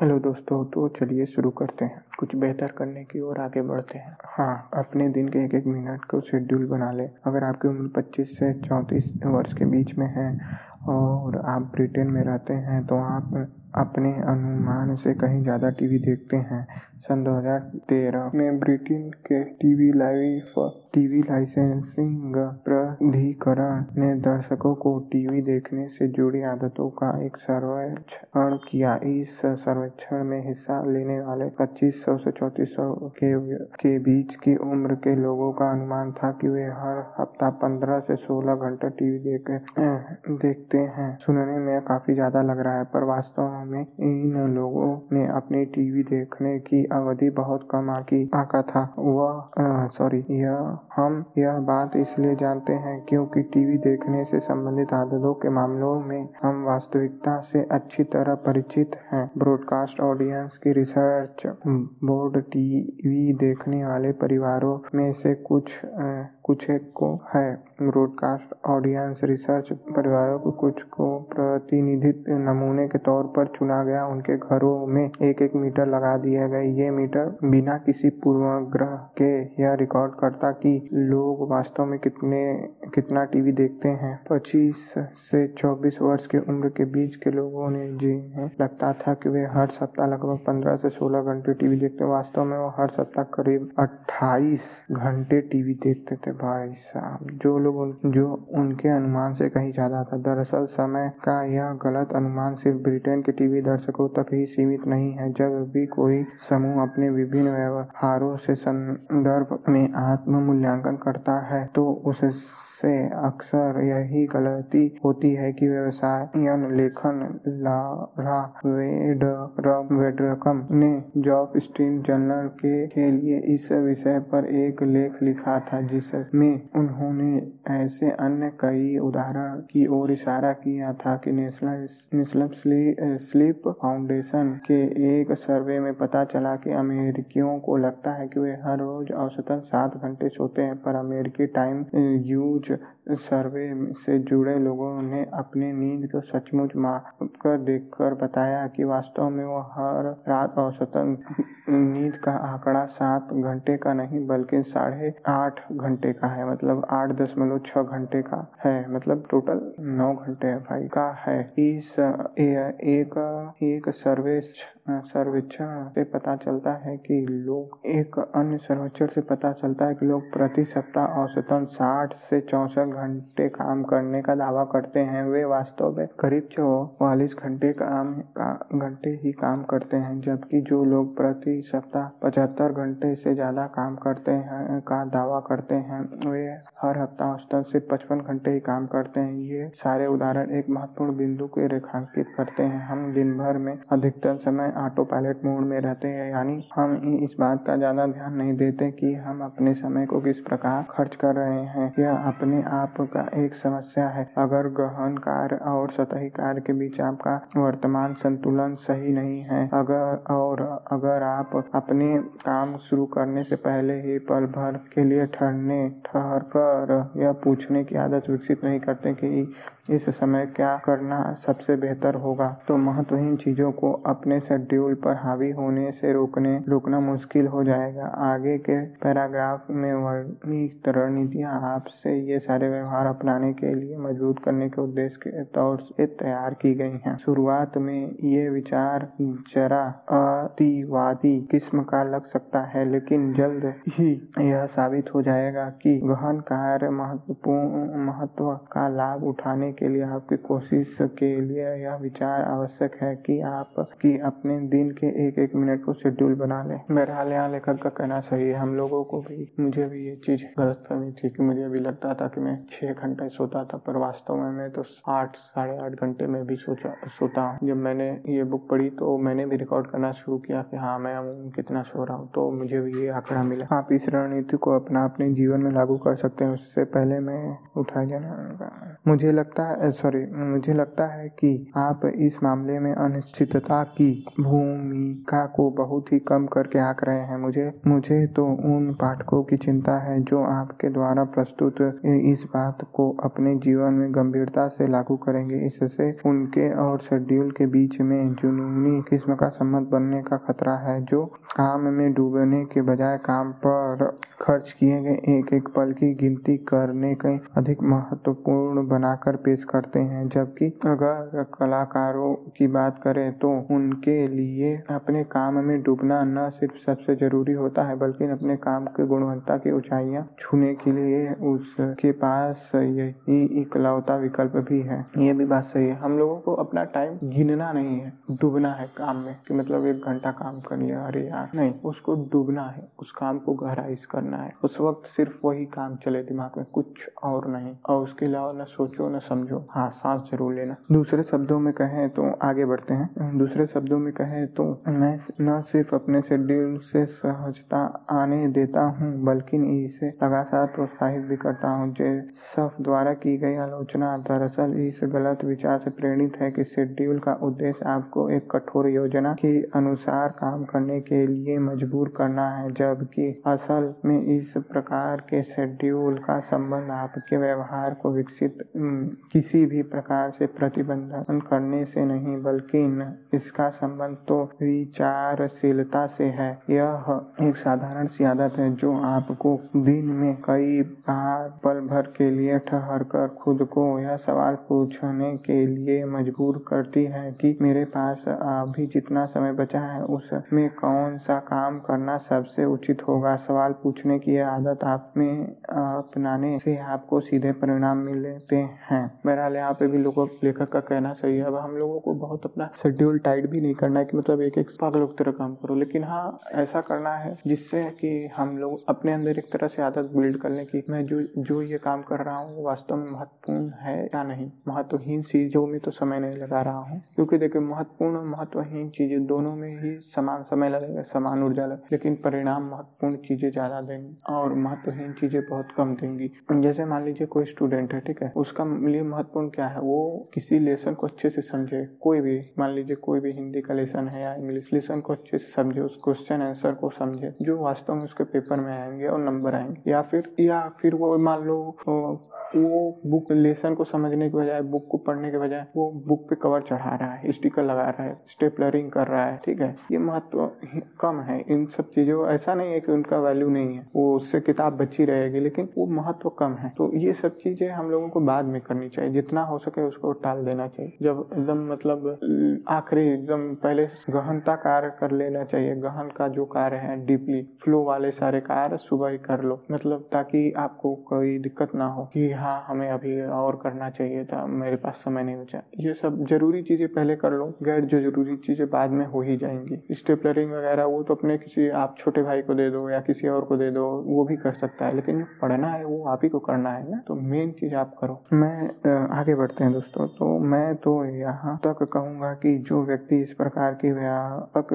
Hello दोस्तों तो चलिए शुरू करते हैं। कुछ बेहतर करने की ओर आगे बढ़ते हैं। हाँ अपने दिन के एक एक मिनट को शेड्यूल बना लें। अगर आपकी उम्र 25 से 34 वर्ष के बीच में है और आप ब्रिटेन में रहते हैं तो आप अपने अनुमान से कहीं ज़्यादा टीवी देखते हैं। सन 2013 में ब्रिटेन के टीवी लाइफ टीवी लाइसेंसिंग प्राधिकरण ने दर्शकों को टीवी देखने से जुड़ी आदतों का एक सर्वेक्षण किया। इस सर्वेक्षण में हिस्सा लेने वाले 2500 से 3400 के, के बीच की उम्र के लोगों का अनुमान था कि वे हर हफ़्ता 15 से 16 घंटे टीवी देख देखते हैं। सुनने में काफ़ी ज़्यादा लग रहा है पर वास्तव में इन लोगों ने अपनी टीवी देखने की अवधि बहुत कम आकी आका था। वह सॉरी यह, हम यह बात इसलिए जानते हैं क्योंकि टीवी देखने से संबंधित आदतों के मामलों में हम वास्तविकता से अच्छी तरह परिचित हैं। ब्रॉडकास्ट ऑडियंस की रिसर्च बोर्ड टीवी देखने वाले परिवारों में से कुछ कुछ को है। ब्रॉडकास्ट ऑडियंस रिसर्च परिवारों को कुछ को प्रतिनिधित्व नमूने के तौर पर चुना गया। उनके घरों में एक एक मीटर लगा दिए गए ये मीटर बिना किसी पूर्वाग्रह के यह रिकॉर्ड करता कि लोग वास्तव में कितने, कितना टीवी देखते हैं। पच्चीस से चौबीस वर्ष की उम्र के बीच के लोगों ने जिन्हें लगता था कि वे हर सप्ताह लगभग पंद्रह से सोलह घंटे टीवी देखते, वास्तव में वो हर सप्ताह करीब अट्ठाईस घंटे टीवी देखते थे। भाई साहब, जो लोग उन, जो उनके अनुमान से कहीं ज़्यादा था। दरअसल समय का यह गलत अनुमान सिर्फ़ ब्रिटेन के टीवी दर्शकों तक ही सीमित नहीं है। जब भी कोई समूह अपने विभिन्न व्यवहारों से संदर्भ में आत्म मूल्यांकन करता है तो उसे से अक्सर यही गलती होती है कि व्यवसाय लेखन लारा वेडरकम ने जॉब स्ट्रीट जर्नल के, के लिए इस विषय पर एक लेख लिखा था जिसमें उन्होंने ऐसे अन्य कई उदाहरण की ओर इशारा किया था कि नेशनल स्लीप फाउंडेशन के एक सर्वे में पता चला कि अमेरिकियों को लगता है कि वे हर रोज औसतन सात घंटे सोते हैं पर अमेरिकी टाइम यूज़ future सर्वे से जुड़े लोगों ने अपनी नींद को सचमुच माप कर देखकर बताया कि वास्तव में वो हर रात औसतन नींद का आंकड़ा सात घंटे का नहीं बल्कि साढ़े आठ घंटे का है। मतलब आठ दशमलव छह घंटे का है। मतलब टोटल नौ घंटे भाई का है। इस ए, एक एक सर्वे सर्वेक्षण से पता चलता है कि लोग एक अन्य सर्वेक्षण से पता चलता है कि लोग प्रति सप्ताह औसतन साठ से चौसठ घंटे काम करने का दावा करते हैं वे वास्तव में करीब चौवालीस घंटे काम का, घंटे ही काम करते हैं जबकि जो लोग प्रति सप्ताह पचहत्तर घंटे से ज़्यादा काम करते हैं का दावा करते हैं वे हर हफ़्ता औसतन सिर्फ़ पचपन घंटे ही काम करते हैं। ये सारे उदाहरण एक महत्वपूर्ण बिंदु को रेखांकित करते हैं। हम दिन भर में अधिकतर समय ऑटो पायलट मोड में रहते हैं यानी हम इस बात का ज़्यादा ध्यान नहीं देते कि हम अपने समय को किस प्रकार खर्च कर रहे हैं यह अपने आप का एक समस्या है। अगर गहन कार्य और सतही कार्य के बीच आपका वर्तमान संतुलन सही नहीं है, अगर, और अगर आप अपने काम शुरू करने से पहले ही पल भर के लिए ठहरने ठहर कर यह पूछने की आदत विकसित नहीं करते कि इस समय क्या करना सबसे बेहतर होगा तो महत्वहीन चीज़ों को अपने शेड्यूल पर हावी होने से रोकने, रोकना मुश्किल हो जाएगा। आगे के पैराग्राफ में वर्णित रणनीतियाँ आपसे ये सारे व्यवहार अपनाने के लिए मज़बूत करने के उद्देश्य के तौर से तैयार की गई हैं। शुरुआत में ये विचार जरा अतिवादी किस्म का लग सकता है, लेकिन जल्द ही यह साबित हो जाएगा कि गहन कार्य महत्वपूर्ण, महत्व का लाभ उठाने के लिए आपकी कोशिश के लिए यह विचार आवश्यक है कि आप की अपने दिन के एक एक मिनट को शेड्यूल बना लें। बहरहाल, यहाँ लेखक का कहना सही है। हम लोगों को भी, मुझे भी ये चीज़ गलत फहमी थी कि मुझे भी लगता था कि मैं छह घंटे सोता था, पर वास्तव में मैं तो आठ, साढ़े आठ घंटे में भी सोचा, सोता हूँ। जब मैंने ये बुक पढ़ी तो मैंने भी रिकॉर्ड करना शुरू किया कि हाँ मैं कितना सो रहा हूँ तो मुझे भी ये आंकड़ा मिला। आप इस रणनीति को अपना, अपने जीवन में लागू कर सकते हैं, उससे पहले मैं उठा जाना मुझे लगता है सॉरी मुझे लगता है कि आप इस मामले में अनिश्चितता की भूमिका को बहुत ही कम करके आंक रहे हैं। मुझे मुझे तो उन पाठकों की चिंता है, जो आपके द्वारा प्रस्तुत इस बात को अपने जीवन में गंभीरता से लागू करेंगे। इससे उनके और शेड्यूल के बीच में जुनूनी किस्म का संबंध बनने का खतरा है, जो काम में डूबने के बजाय काम पर खर्च किए गए एक एक पल की गिनती करने के अधिक महत्वपूर्ण बनाकर पेश करते हैं। जबकि अगर कलाकारों की बात करें तो उनके लिए अपने काम में डूबना न सिर्फ़ सबसे ज़रूरी होता है, बल्कि अपने काम की गुणवत्ता की ऊंचाइयाँ छूने के लिए उसके पास यही इकलौता विकल्प भी है। ये भी बात सही है। हम लोगों को अपना टाइम गिनना नहीं है। डूबना है काम में कि मतलब एक घंटा काम कर लिया, अरे यार। नहीं, उसको डूबना है। उस काम को गहराई से करना है। उस वक्त सिर्फ़ वही काम चले दिमाग में, कुछ और नहीं। और उसके अलावा न सोचो, न समझो। हाँ सांस ज़रूर लेना। दूसरे शब्दों में कहें तो आगे बढ़ते हैं। दूसरे शब्दों में कहें तो मैं न सिर्फ़ अपने शेड्यूल से सहजता आने देता हूँ, बल्कि इसे लगातार प्रोत्साहित भी करता हूँ। जेसफ द्वारा की गई आलोचना। दरअसल, इस गलत विचार से प्रेरित है कि शेड्यूल का उद्देश्य आपको एक कठोर योजना के अनुसार काम करने के लिए मजबूर करना है, जबकि असल में इस प्रकार के शेड्यूल का संबंध आपके व्यवहार को विकसित किसी भी प्रकार से प्रतिबंधन करने से नहीं, बल्कि इसका संबंध तो विचारशीलता से है। यह एक साधारण सी आदत है, जो आपको दिन में कई बार पल भर के लिए ठहर कर खुद को यह सवाल पूछने के लिए मजबूर करती है कि मेरे पास अभी जितना समय बचा है, उसमें कौन सा काम करना सबसे उचित होगा? सवाल पूछने की यह आदत आप में अपनाने से आपको सीधे परिणाम मिलते हैं। बहरहाल, यहाँ पे भी लोगों, लेखक का कहना सही है। अब हम लोगों को बहुत अपना शेड्यूल टाइट भी नहीं करना है कि मतलब एक एक पागल तरह काम करो। लेकिन हाँ ऐसा करना है जिससे कि हम लोग अपने अंदर एक तरह से आदत बिल्ड कर लें कि मैं जो जो ये काम कर रहा हूँ, वास्तव में महत्वपूर्ण है या नहीं? महत्वहीन चीज़ों में तो समय नहीं लगा रहा हूँ। क्योंकि देखिए, महत्वपूर्ण और महत्वहीन चीज़ें दोनों में ही समान समय लगेगा, समान ऊर्जा लगेगा। लेकिन परिणाम महत्वपूर्ण चीज़ें ज़्यादा देंगी और महत्वहीन चीज़ें बहुत कम देंगी। जैसे मान लीजिए कोई स्टूडेंट है, ठीक है? उसका लिए महत्वपूर्ण क्या है? वो किसी लेसन को अच्छे से समझे। कोई भी, मान लीजिए कोई भी हिंदी का लेसन है या इंग्लिश लेसन को अच्छे से समझे, उस क्वेश्चन आंसर को समझे, जो वास्तव में उसके पेपर में आएँगे और नंबर आएँगे। या फिर या फिर वो मान लो o वो बुक लेसन को समझने के बजाय बुक को पढ़ने के बजाय, वो बुक पे कवर चढ़ा रहा है स्टिकर लगा रहा है स्टेपलरिंग कर रहा है, ठीक है? ये महत्व कम है, इन सब चीज़ों ऐसा नहीं है कि उनका वैल्यू नहीं है, वो उससे किताब बची रहेगी, लेकिन वो महत्व कम है। तो ये सब चीज़ें हम लोगों को बाद में करनी चाहिए, जितना हो सके उसको टाल देना चाहिए। जब एकदम मतलब आखिरी एकदम पहले गहनता कार्य कर लेना चाहिए, गहन का जो कार्य है डीपली फ्लो वाले सारे कार्य सुबह ही कर लो। मतलब ताकि आपको कोई दिक्कत ना हो कि हाँ हमें अभी और करना चाहिए था, मेरे पास समय नहीं बचा। ये सब ज़रूरी चीज़ें पहले कर लो, गैर जो ज़रूरी चीज़ें बाद में हो ही जाएँगी। स्टेपलरिंग वगैरह, वो तो अपने किसी, आप छोटे भाई को दे दो या किसी और को दे दो, वो भी कर सकता है, लेकिन जो पढ़ना है, वो आप ही को करना है ना? तो मेन चीज़ आप करो। मैं आगे बढ़ते हैं दोस्तों तो मैं तो यहाँ तक कहूँगा कि जो व्यक्ति इस प्रकार की व्यापक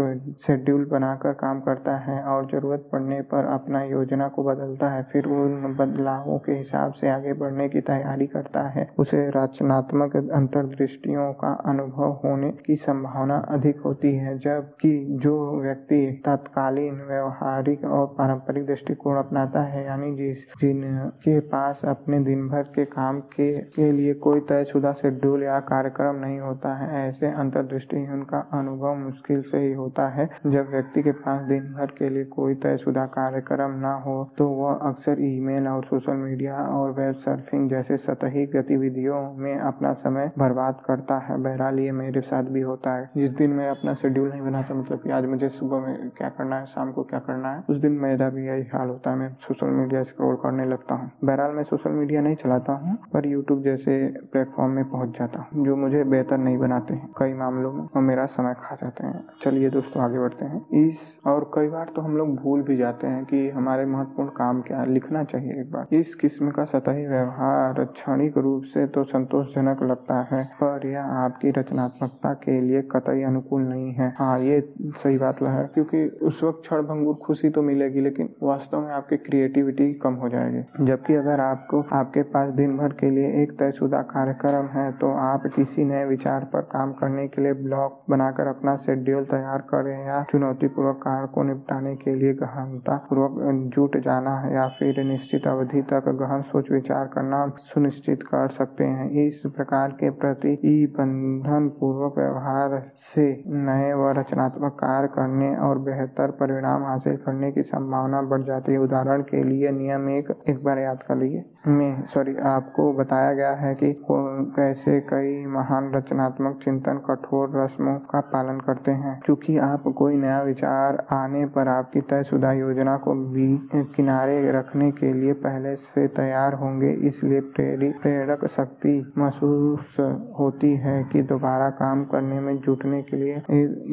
शेड्यूल बनाकर काम करता है और ज़रूरत पड़ने पर अपना योजना को बदलता है, फिर उन बदलावों के हिसाब से आगे बढ़ बढ़ने की तैयारी करता है। उसे रचनात्मक अंतर्दृष्टियों का अनुभव होने की संभावना अधिक होती है जबकि जो व्यक्ति तत्कालीन व्यवहारिक और पारंपरिक दृष्टिकोण अपनाता है यानी जिस जिनके पास अपने दिन भर के काम के, के लिए कोई तयशुदा शेड्यूल या कार्यक्रम नहीं होता है ऐसे अंतर्दृष्टि का अनुभव मुश्किल से ही होता है। जब व्यक्ति के पास दिन भर के लिए कोई तयशुदा कार्यक्रम न हो तो वह अक्सर ईमेल और सोशल मीडिया और वेब सर्फिंग जैसे सतही गतिविधियों में अपना समय बर्बाद करता है। बहरहाल, ये मेरे साथ भी होता है। जिस दिन मैं अपना शेड्यूल नहीं बनाता मतलब कि आज मुझे सुबह में क्या करना है, शाम को क्या करना है, उस दिन मेरा भी यही हाल होता है। मैं सोशल मीडिया स्क्रॉल करने लगता हूँ। बहरहाल, मैं सोशल मीडिया नहीं चलाता हूँ, पर यूट्यूब जैसे प्लेटफॉर्म में पहुँच जाता हूँ, जो मुझे बेहतर नहीं बनाते हैं कई मामलों में, और मेरा समय खा जाते हैं। चलिए दोस्तों, आगे बढ़ते हैं। इस, और कई बार तो हम लोग भूल भी जाते हैं कि हमारे महत्वपूर्ण काम क्या लिखना चाहिए एक बार। इस किस्म का सतही व्यवहार व्यवहार क्षणिक रूप से तो संतोषजनक लगता है, पर यह आपकी रचनात्मकता के लिए कतई अनुकूल नहीं है। हाँ ये सही बात है, क्योंकि उस वक्त क्षण भंगुर खुशी तो मिलेगी, लेकिन वास्तव में आपकी क्रिएटिविटी कम हो जाएगी। जबकि अगर आपको, आपके पास दिन भर के लिए एक तयशुदा कार्यक्रम है तो आप किसी नए विचार पर काम करने के लिए ब्लॉक बनाकर अपना शेड्यूल तैयार करें या चुनौतीपूर्वक कार्य को निपटाने के लिए गहनता पूर्वक जुट जाना या फिर निश्चित अवधि तक गहन सोच विचार करना। सुनिश्चित कर सकते हैं। इस प्रकार के प्रति बंधन पूर्वक व्यवहार से नए व रचनात्मक कार्य करने और बेहतर परिणाम हासिल करने की संभावना बढ़ जाती है। उदाहरण के लिए नियम एक एक बार याद कर लीजिए। में सॉरी आपको बताया गया है कि कैसे कई महान रचनात्मक चिंतन कठोर रस्मों का पालन करते हैं। क्योंकि आप कोई नया विचार आने पर आपकी तयशुदा योजना को भी किनारे रखने के लिए पहले से तैयार होंगे इसलिए प्रेरक शक्ति महसूस होती है कि दोबारा काम करने में जुटने के लिए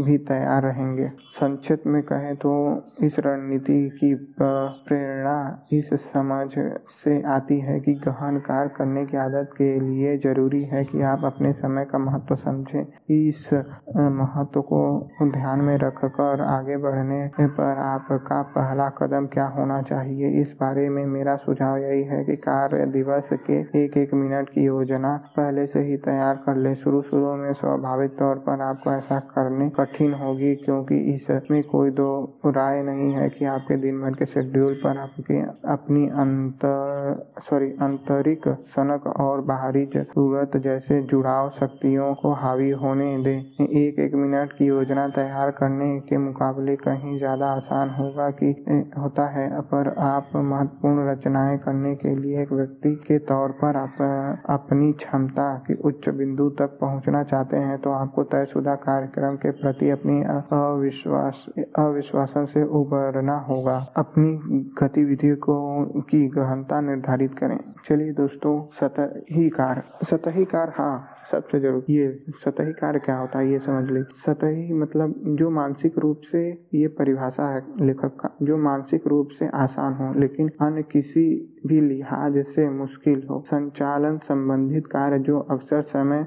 भी तैयार रहेंगे। संक्षिप्त में कहें तो इस रणनीति की प्रेरणा इस समझ से आती है कि गहन कार्य करने की आदत के लिए ज़रूरी है कि आप अपने समय का महत्व समझें। इस महत्व को ध्यान में रखकर आगे बढ़ने पर आपका पहला कदम क्या होना चाहिए? इस बारे में मेरा सुझाव यही है कि कार्य दिवस के एक एक मिनट की योजना पहले से ही तैयार कर ले। शुरू शुरू में स्वाभाविक तौर पर आपको ऐसा करने कठिन होगी क्योंकि इसमें कोई दो राय नहीं है कि आपके दिन भर के शेड्यूल पर आपके अपनी अंतर सॉरी, आंतरिक सनक और बाहरी ज़रूरत जैसे जुड़ाव शक्तियों को हावी होने दें। एक एक मिनट की योजना तैयार करने के मुकाबले कहीं ज़्यादा आसान होगा कि होता है। पर आप महत्वपूर्ण रचनाएँ करने के लिए एक व्यक्ति के तौर पर आप, अपनी क्षमता के उच्च बिंदु तक पहुँचना चाहते हैं तो आपको तयशुदा कार्यक्रम के प्रति अपनी अविश्वास, अविश्वासन से उबरना होगा। अपनी गतिविधियों को, की गहनता निर्धारित करें। चलिए दोस्तों सतही कार सतही कार हाँ सबसे ज़रूर। ये सतही कार्य क्या होता है, ये समझ ले। सतही मतलब जो मानसिक रूप से ये परिभाषा है, लेखक का, जो मानसिक रूप से आसान हो, लेकिन अन्य किसी भी लिहाज से मुश्किल हो। संचालन संबंधित कार्य जो अवसर, समय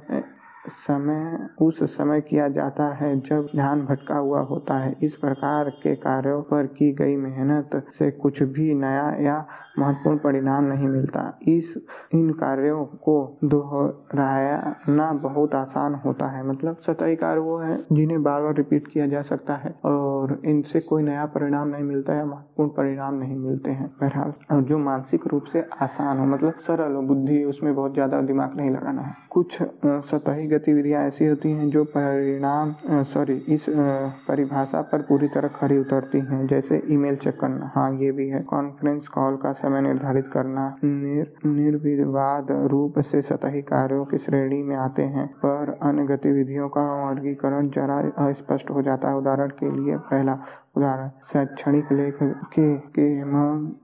समय, उस समय किया जाता है जब ध्यान भटका हुआ होता है। इस प्रकार के कार्यों पर की गई मेहनत से कुछ भी नया या महत्वपूर्ण परिणाम नहीं मिलता। इस, इन कार्यों को दोहराना बहुत आसान होता है। मतलब सतही कार्य वो है जिन्हें बार बार रिपीट किया जा सकता है और इनसे कोई नया परिणाम नहीं मिलता या महत्वपूर्ण परिणाम नहीं मिलते हैं। बहरहाल, और जो मानसिक रूप से आसान हो मतलब सरल हो, बुद्धि, उसमें बहुत ज़्यादा दिमाग नहीं लगाना है। कुछ सतही गतिविधियाँ ऐसी होती हैं जो परिणाम सॉरी इस परिभाषा पर पूरी तरह खरी उतरती हैं। जैसे ईमेल चेक करना। हाँ ये भी है। कॉन्फ्रेंस कॉल का समय निर्धारित करना। निर, निर्विवाद रूप से सतही कार्यों की श्रेणी में आते हैं पर अन्य गतिविधियों का वर्गीकरण जरा अस्पष्ट हो जाता है। उदाहरण के लिए पहला उदाहरण, शैक्षणिक लेख के के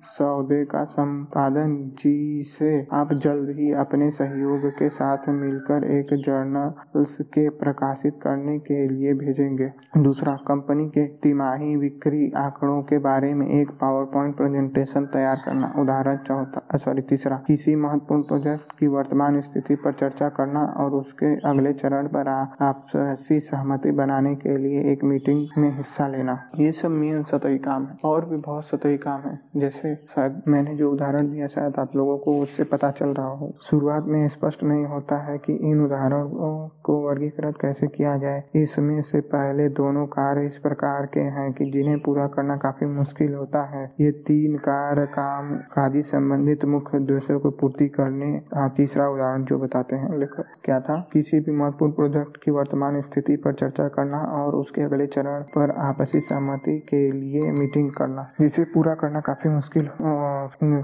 सौदे का संपादन, जिसे आप जल्द ही अपने सहयोग के साथ मिलकर एक जर्नल के प्रकाशित करने के लिए भेजेंगे। दूसरा, कंपनी के तिमाही बिक्री आंकड़ों के बारे में एक पावर पॉइंट प्रेजेंटेशन तैयार करना। उदाहरण, चौथा सॉरी, तीसरा, किसी महत्वपूर्ण प्रोजेक्ट की वर्तमान स्थिति पर चर्चा करना और उसके अगले चरण पर आपसी सहमति बनाने के लिए एक मीटिंग में हिस्सा लेना। ये सब मेन सतही काम है, और भी बहुत सतही काम है। जैसे शायद मैंने जो उदाहरण दिया, शायद आप लोगों को उससे पता चल रहा हो। शुरुआत में स्पष्ट नहीं होता है कि इन उदाहरणों को वर्गीकृत कैसे किया जाए। इसमें से पहले दोनों कार्य इस प्रकार के हैं कि जिन्हें पूरा करना काफ़ी मुश्किल होता है। ये तीन कार्य काम काजी संबंधित मुख्य उद्देश्यों को पूर्ति करने तीसरा उदाहरण जो बताते हैं। लेखक, क्या था? किसी भी महत्वपूर्ण प्रोजेक्ट की वर्तमान स्थिति पर चर्चा करना और उसके अगले चरण पर आपसी सहमति व्यक्ति के लिए मीटिंग करना। जिसे पूरा करना काफ़ी मुश्किल।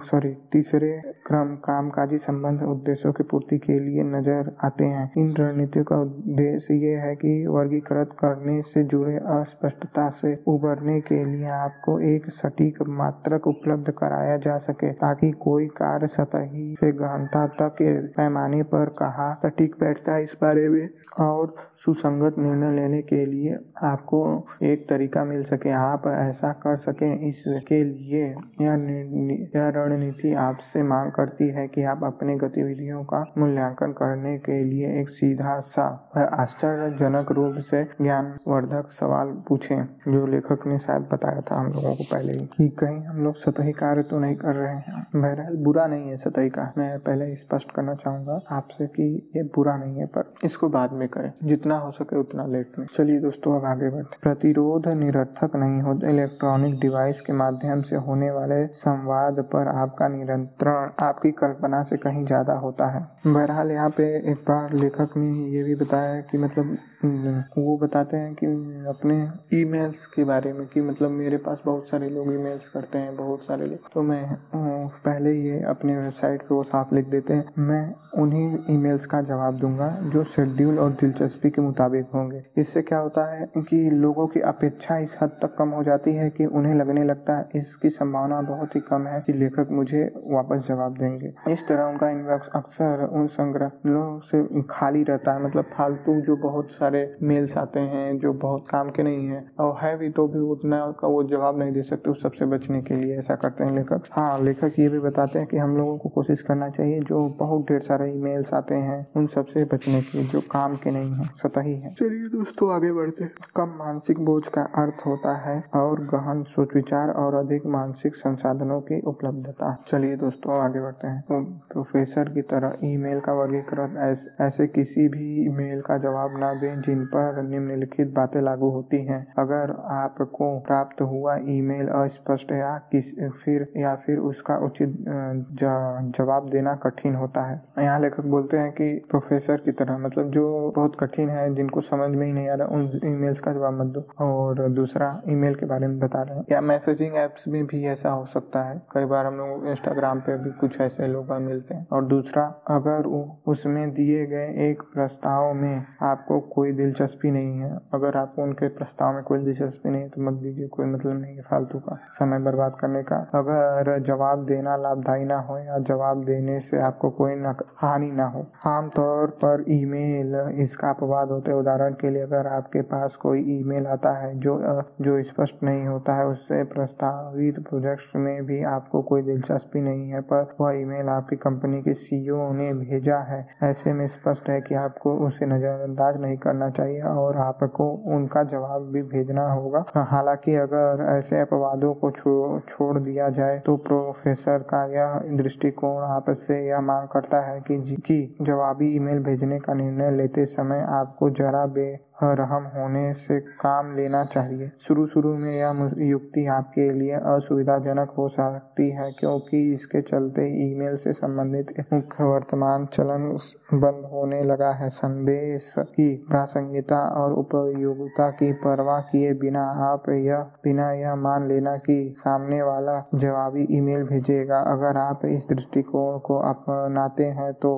सॉरी तीसरे क्रम, कामकाजी संबंध उद्देश्यों की पूर्ति के लिए नज़र आते हैं। इन रणनीतियों का उद्देश्य ये है कि वर्गीकृत करने से जुड़े अस्पष्टता से उबरने के लिए आपको एक सटीक मात्रक उपलब्ध कराया जा सके, ताकि कोई कार्य सतही से गहनता तक पैमाने पर कहा, सटीक बैठता है इस बारे में। और सुसंगत निर्णय लेने के लिए आपको एक तरीका मिल सके। आप ऐसा कर सकें, इसके लिए यह रणनीति आपसे मांग करती है कि आप अपने गतिविधियों का मूल्यांकन करने के लिए एक सीधा सा आश्चर्यजनक रूप से ज्ञानवर्धक सवाल पूछें, जो लेखक ने शायद बताया था हम लोगों को पहले ही, कि कहीं हम लोग सतही कार्य तो नहीं कर रहे हैं। बहरहाल, बुरा नहीं है सतही का। मैं पहले स्पष्ट करना चाहूँगा आपसे कि ये बुरा नहीं है, पर इसको बाद में करें। जितना हो सके उतना लेट में। चलिए दोस्तों, अब आगे बढ़ते प्रतिरोध निरर्थक नहीं हो इलेक्ट्रॉनिक डिवाइस के माध्यम से होने वाले संवाद पर आपका नियंत्रण, आपकी कल्पना से कहीं ज़्यादा होता है। बहरहाल, यहाँ पे एक बार लेखक ने ये भी बताया कि मतलब वो बताते हैं कि अपने ईमेल्स के बारे में कि मतलब मेरे पास बहुत सारे लोग ईमेल्स करते हैं, बहुत सारे लोग। तो मैं पहले ये अपने वेबसाइट पे वो साफ़ लिख देते हैं। मैं उन्हीं ईमेल्स का जवाब दूँगा जो शेड्यूल और दिलचस्पी के मुताबिक होंगे। इससे क्या होता है कि लोगों की अपेक्षा इस हद तक कम हो जाती है कि उन्हें लगने लगता है। इसकी संभावना बहुत ही कम है कि लेखक मुझे वापस जवाब देंगे। इस तरह उनका इनबॉक्स अक्सर उन संग्रहों से खाली रहता है। मतलब फालतू जो बहुत सारे मेल्स आते हैं, जो बहुत काम के नहीं है, और है भी तो भी उतना का वो जवाब नहीं दे सकते उस सबसे बचने के लिए, ऐसा करते हैं लेखक। हाँ लेखक ये भी बताते हैं कि हम लोगों को कोशिश करना चाहिए जो बहुत ढेर सारे ईमेल्स आते हैं उन सबसे बचने की जो काम के नहीं है। सतही है चलिए दोस्तों आगे बढ़ते हैं। कम मानसिक बोझ का अर्थ होता है और गहन सोच विचार और अधिक मानसिक संसाधनों की उपलब्धता। चलिए दोस्तों आगे बढ़ते हैं। तो प्रोफेसर की तरह ईमेल का वर्गीकरण ऐस, ऐसे किसी भी ईमेल का जवाब न दें जिन पर निम्नलिखित बातें लागू होती हैं। अगर आपको प्राप्त हुआ ईमेल अस्पष्ट या किस फिर या फिर उसका उचित जवाब देना कठिन होता है। यहाँ लेखक बोलते हैं कि प्रोफेसर की तरह मतलब जो बहुत कठिन है जिनको समझ में ही नहीं आ रहा, उन ईमेल्स का जवाब मत दो। और दूसरा ईमेल के बारे में बता रहे हैं। या मैसेजिंग एप्स में भी ऐसा हो सकता है। कई बार हम लोग इंस्टाग्राम पे भी कुछ ऐसे लोग मिलते हैं। और दूसरा, अगर उसमें दिए गए एक प्रस्ताव में आपको कोई दिलचस्पी नहीं है, अगर आपको उनके प्रस्ताव में कोई दिलचस्पी नहीं है तो मत दीजिए, कोई मतलब नहीं है फालतू का। समय बर्बाद करने का। अगर जवाब देना लाभदायी ना हो, या जवाब देने से आपको कोई हानि ना हो। आमतौर पर ईमेल इसका अपवाद होते हैं। उदाहरण के लिए अगर आपके पास कोई ईमेल आता है जो जो स्पष्ट नहीं होता है उससे प्रस्तावित प्रोजेक्ट में भी आपको कोई दिलचस्पी नहीं है पर वह ईमेल आपकी कंपनी के सीईओ ने भेजा है। ऐसे में स्पष्ट है कि आपको उसे नजरअंदाज नहीं करना चाहिए और आपको उनका जवाब भी भेजना होगा। हालाँकि अगर ऐसे अपवादों को छो, छोड़ दिया जाए तो प्रोफेसर का यह दृष्टिकोण आपसे यह मांग करता है कि, जवाबी ईमेल भेजने का निर्णय लेते समय आपको जरा बे रहम होने से काम लेना चाहिए। शुरू शुरू में यह युक्ति आपके लिए असुविधाजनक हो सकती है, क्योंकि इसके चलते ईमेल से संबंधित मुख्य वर्तमान चलन बंद होने लगा है। संदेश की प्रासंगिकता और उपयोगिता की परवाह किए बिना आप यह, बिना यह मान लेना कि सामने वाला जवाबी ईमेल भेजेगा। अगर आप इस दृष्टिकोण को अपनाते हैं तो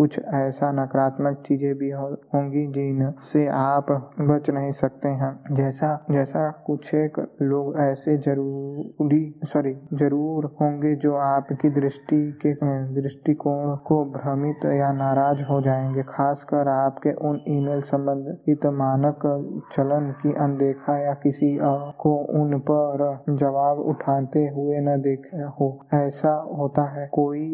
कुछ ऐसा नकारात्मक चीज़ें भी होंगी जिनसे आप बच नहीं सकते हैं। जैसा जैसा कुछ एक लोग ऐसे ज़रूरी सॉरी ज़रूर होंगे जो आपकी दृष्टि के, दृष्टिकोण को भ्रमित या नाराज़ हो जाएँगे, खासकर आपके उन ईमेल संबंधित मानक चलन की अनदेखा या किसी को उन पर जवाब उठाते हुए न देखा हो। ऐसा होता है, कोई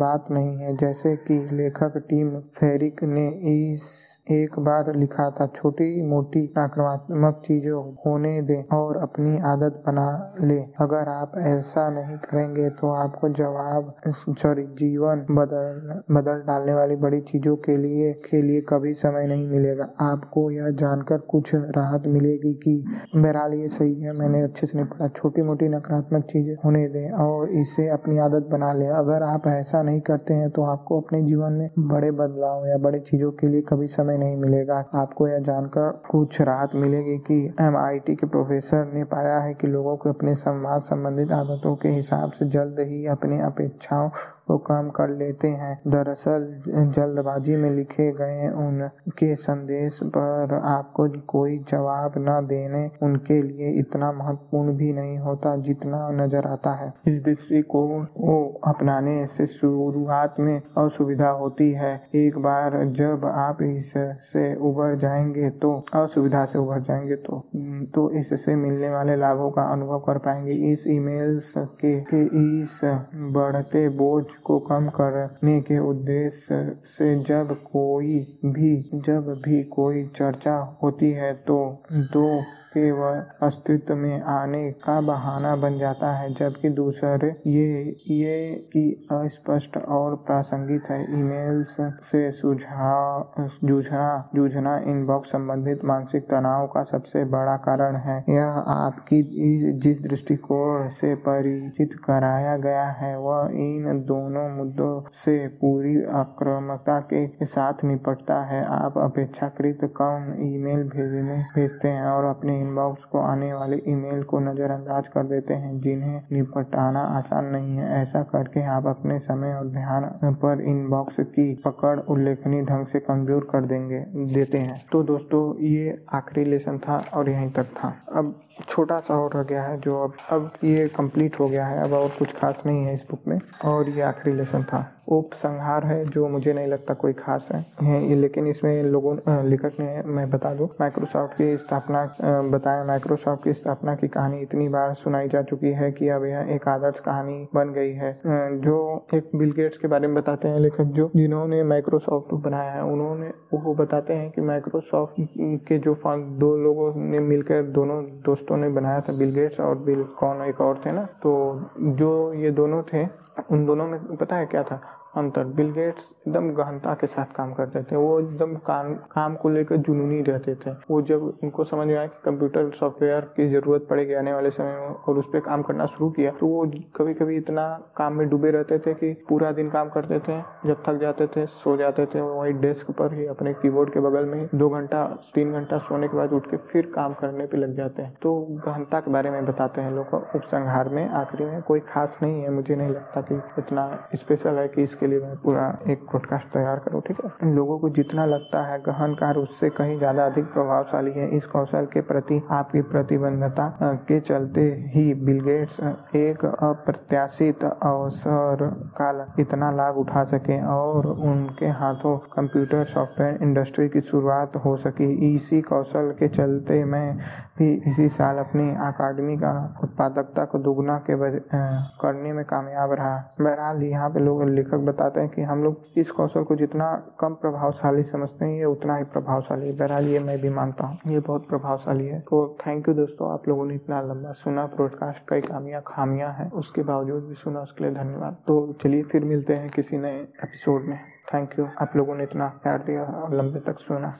बात नहीं है। जैसे कि लेखक टीम फेरिक ने इस एक बार लिखा था, छोटी, मोटी नकारात्मक चीज़ें होने दें और अपनी आदत बना ले। अगर आप ऐसा नहीं करेंगे तो आपको जवाब, सॉरी, जीवन बदल बदल डालने वाली बड़ी चीज़ों के लिए के लिए कभी समय नहीं मिलेगा। आपको यह जानकर कुछ राहत मिलेगी कि बहरहाल ये सही है, मैंने अच्छे से नहीं पढ़ा। छोटी, मोटी, नकारात्मक चीज़ें होने दें और इसे अपनी आदत बना ले। अगर आप ऐसा नहीं करते हैं तो आपको अपने जीवन में बड़े बदलाव या बड़ी चीज़ों के लिए कभी समय नहीं मिलेगा। आपको यह जानकर कुछ राहत मिलेगी कि एमआईटी के प्रोफेसर ने पाया है कि लोगों को अपने संवाद संबंधित आदतों के हिसाब से जल्द ही अपनी अपेक्षाओं को कम कर लेते हैं। दरअसल जल्दबाजी में लिखे गए उनके संदेश पर आपको कोई जवाब न देने उनके लिए इतना महत्वपूर्ण भी नहीं होता जितना नज़र आता है। इस दृष्टिकोण को अपनाने से शुरुआत में असुविधा होती है। एक बार जब आप इससे उबर जाएँगे तो असुविधा से उभर जाएँगे तो तो इससे मिलने वाले लाभों का अनुभव कर पाएँगे। इस ईमेल्स के, के इस बढ़ते बोझ को कम करने के उद्देश्य से जब कोई भी, जब भी कोई चर्चा होती है तो दो के वह अस्तित्व में आने का बहाना बन जाता है, जबकि दूसरे ये ये कि अस्पष्ट और प्रासंगिक है। ईमेल्स से सुझाव जूझना जूझना इनबॉक्स संबंधित मानसिक तनाव का सबसे बड़ा कारण है। यह आपकी जिस दृष्टिकोण से परिचित कराया गया है, वह इन दोनों मुद्दों से पूरी आक्रामकता के साथ निपटता है। आप अपेक्षाकृत कम ईमेल भेजने, भेजते हैं और अपने इनबॉक्स को आने वाले ईमेल को नज़रअंदाज कर देते हैं, जिन्हें निपटाना आसान नहीं है। ऐसा करके आप अपने समय और ध्यान पर इनबॉक्स की पकड़ उल्लेखनीय ढंग से कमज़ोर कर देंगे, देते हैं। तो दोस्तों, ये आखिरी लेसन था और यहीं तक था। अब छोटा सा और रह गया है जो अब अब ये कंप्लीट हो गया है। अब और कुछ खास नहीं है इस बुक में, और ये आखिरी लेसन था। उपसंहार है जो मुझे नहीं लगता कोई खास है, है लेकिन इसमें लोगों लेखक ने मैं बता दूँ माइक्रोसॉफ्ट की स्थापना बताया। माइक्रोसॉफ्ट की स्थापना की कहानी इतनी बार सुनाई जा चुकी है कि अब यह एक आदर्श कहानी बन गई है। जो एक बिल गेट्स के बारे में बताते हैं लेखक जो जिन्होंने माइक्रोसॉफ्ट बनाया है उन्होंने वो बताते हैं कि माइक्रोसॉफ्ट के जो दो लोगों ने मिलकर दोनों दोस्तों ने बनाया था बिल गेट्स और बिल कौन एक और थे ना? तो जो ये दोनों थे उन दोनों में पता है क्या था? अंतर। बिल गेट्स एकदम गहनता के साथ काम करते थे। वो एकदम काम काम को लेकर जुनूनी रहते थे। वो जब उनको समझ में आया कि कंप्यूटर सॉफ्टवेयर की ज़रूरत पड़ेगी आने वाले समय में और उस पर काम करना शुरू किया तो वो कभी कभी इतना काम में डूबे रहते थे कि पूरा दिन काम करते थे, जब थक जाते थे, सो जाते थे। वही डेस्क पर ही अपने कीबोर्ड के बगल में दो घंटा, तीन घंटा सोने के बाद उठ के फिर काम करने पर लग जाते हैं। तो गहनता के बारे में बताते हैं लोग। उपसंहार में, आखिरी में कोई खास नहीं है। मुझे नहीं लगता कि इतना स्पेशल है कि इसके लिए मैं पूरा एक पॉडकास्ट तैयार करूँ, ठीक है? इन लोगों को जितना लगता है गहन कार उससे कहीं ज़्यादा अधिक प्रभावशाली है। इस कौशल के प्रति आपकी प्रतिबद्धता के चलते ही बिल गेट्स एक अप्रत्याशित अवसर का इतना लाभ उठा सके और उनके हाथों कंप्यूटर सॉफ्टवेयर इंडस्ट्री की शुरुआत हो सकी। इसी कौशल के चलते मैं भी इसी साल अपनी अकादमी का उत्पादकता को दुगना के करने में कामयाब रहा। बहरहाल, यहाँ पे लोग लेखक बताते हैं कि हम लोग इस कौशल को जितना कम प्रभावशाली समझते हैं, ये उतना ही प्रभावशाली है। बहरहाल ये मैं भी मानता हूँ। ये बहुत प्रभावशाली है। तो थैंक यू दोस्तों, आप लोगों ने इतना लंबा सुना ब्रॉडकास्ट कई कामियाँ खामियाँ हैं। उसके बावजूद भी सुना, उसके लिए धन्यवाद। तो चलिए फिर मिलते हैं किसी नए एपिसोड में। थैंक यू आप लोगों ने इतना प्यार दिया और लंबे तक सुना।